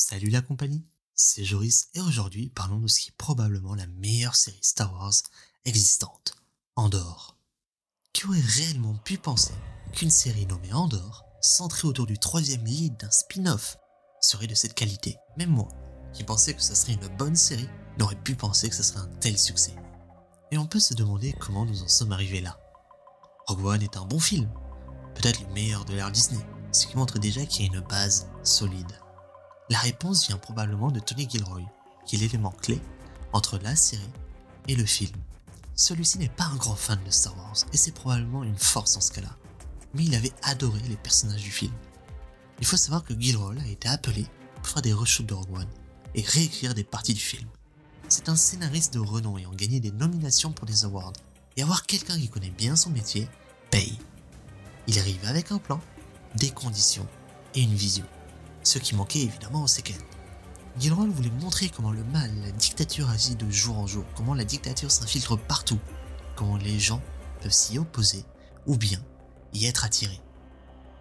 Salut la compagnie, c'est Joris et aujourd'hui parlons de ce qui est probablement la meilleure série Star Wars existante, Andorre. Qui aurait réellement pu penser qu'une série nommée Andorre, centrée autour du troisième lead d'un spin-off, serait de cette qualité Même moi, qui pensais que ça serait une bonne série, n'aurais pu penser que ça serait un tel succès. Et on peut se demander comment nous en sommes arrivés là. Rogue One est un bon film, peut-être le meilleur de l'ère Disney, ce qui montre déjà qu'il y a une base solide. La réponse vient probablement de Tony Gilroy, qui est l'élément clé entre la série et le film. Celui-ci n'est pas un grand fan de Star Wars, et c'est probablement une force en ce cas-là, mais il avait adoré les personnages du film. Il faut savoir que Gilroy a été appelé pour faire des reshoots de Rogue One et réécrire des parties du film. C'est un scénariste de renom ayant gagné des nominations pour des awards, et avoir quelqu'un qui connaît bien son métier paye. Il arrive avec un plan, des conditions et une vision. Ce qui manquait évidemment, c'est qu'elle. Gilroy voulait montrer comment le mal, la dictature agit de jour en jour, comment la dictature s'infiltre partout, comment les gens peuvent s'y opposer ou bien y être attirés.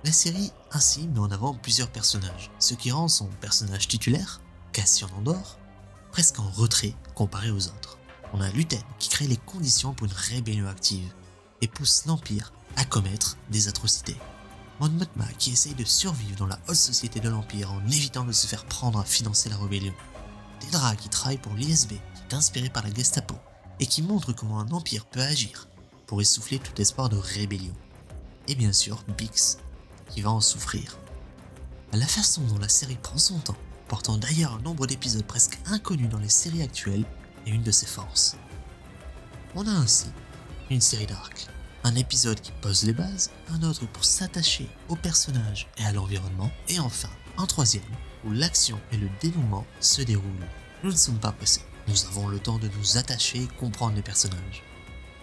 La série ainsi met en avant plusieurs personnages, ce qui rend son personnage titulaire, Cassian Andor, presque en retrait comparé aux autres. On a Luten qui crée les conditions pour une rébellion active et pousse l'Empire à commettre des atrocités. Mon Mothma qui essaye de survivre dans la haute société de l'Empire en évitant de se faire prendre à financer la rébellion. Dedra qui travaille pour l'ISB, qui est inspiré par la Gestapo, et qui montre comment un empire peut agir pour essouffler tout espoir de rébellion. Et bien sûr, Bix, qui va en souffrir. La façon dont la série prend son temps, portant d'ailleurs un nombre d'épisodes presque inconnus dans les séries actuelles, est une de ses forces. On a ainsi une série d'arcs, un épisode qui pose les bases, un autre pour s'attacher aux personnages et à l'environnement, et enfin un troisième où l'action et le dénouement se déroulent. Nous ne sommes pas pressés, nous avons le temps de nous attacher et comprendre les personnages.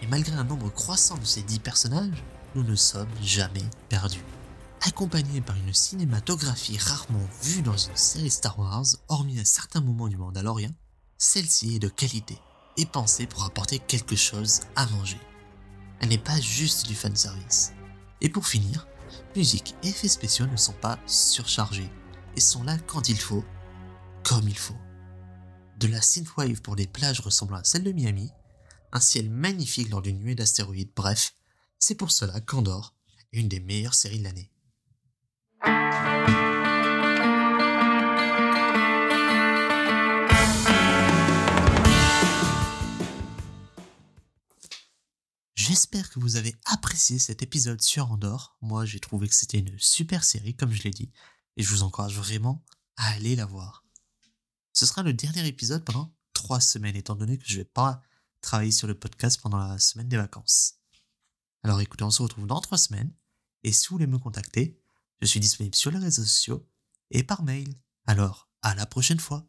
Et malgré un nombre croissant de ces dix personnages, nous ne sommes jamais perdus. Accompagné par une cinématographie rarement vue dans une série Star Wars, hormis à certains moments du Mandalorian, celle-ci est de qualité et pensée pour apporter quelque chose à manger. Elle n'est pas juste du fanservice. Et pour finir, musique et effets spéciaux ne sont pas surchargés et sont là quand il faut, comme il faut. De la synthwave pour des plages ressemblant à celles de Miami, un ciel magnifique lors d'une nuée d'astéroïdes, bref, c'est pour cela qu'Andorre est une des meilleures séries de l'année. J'espère que vous avez apprécié cet épisode sur Andorre. Moi, j'ai trouvé que c'était une super série, comme je l'ai dit, et je vous encourage vraiment à aller la voir. Ce sera le dernier épisode pendant trois semaines, étant donné que je vais pas travailler sur le podcast pendant la semaine des vacances. Alors écoutez, on se retrouve dans trois semaines, et si vous voulez me contacter, je suis disponible sur les réseaux sociaux et par mail. Alors, à la prochaine fois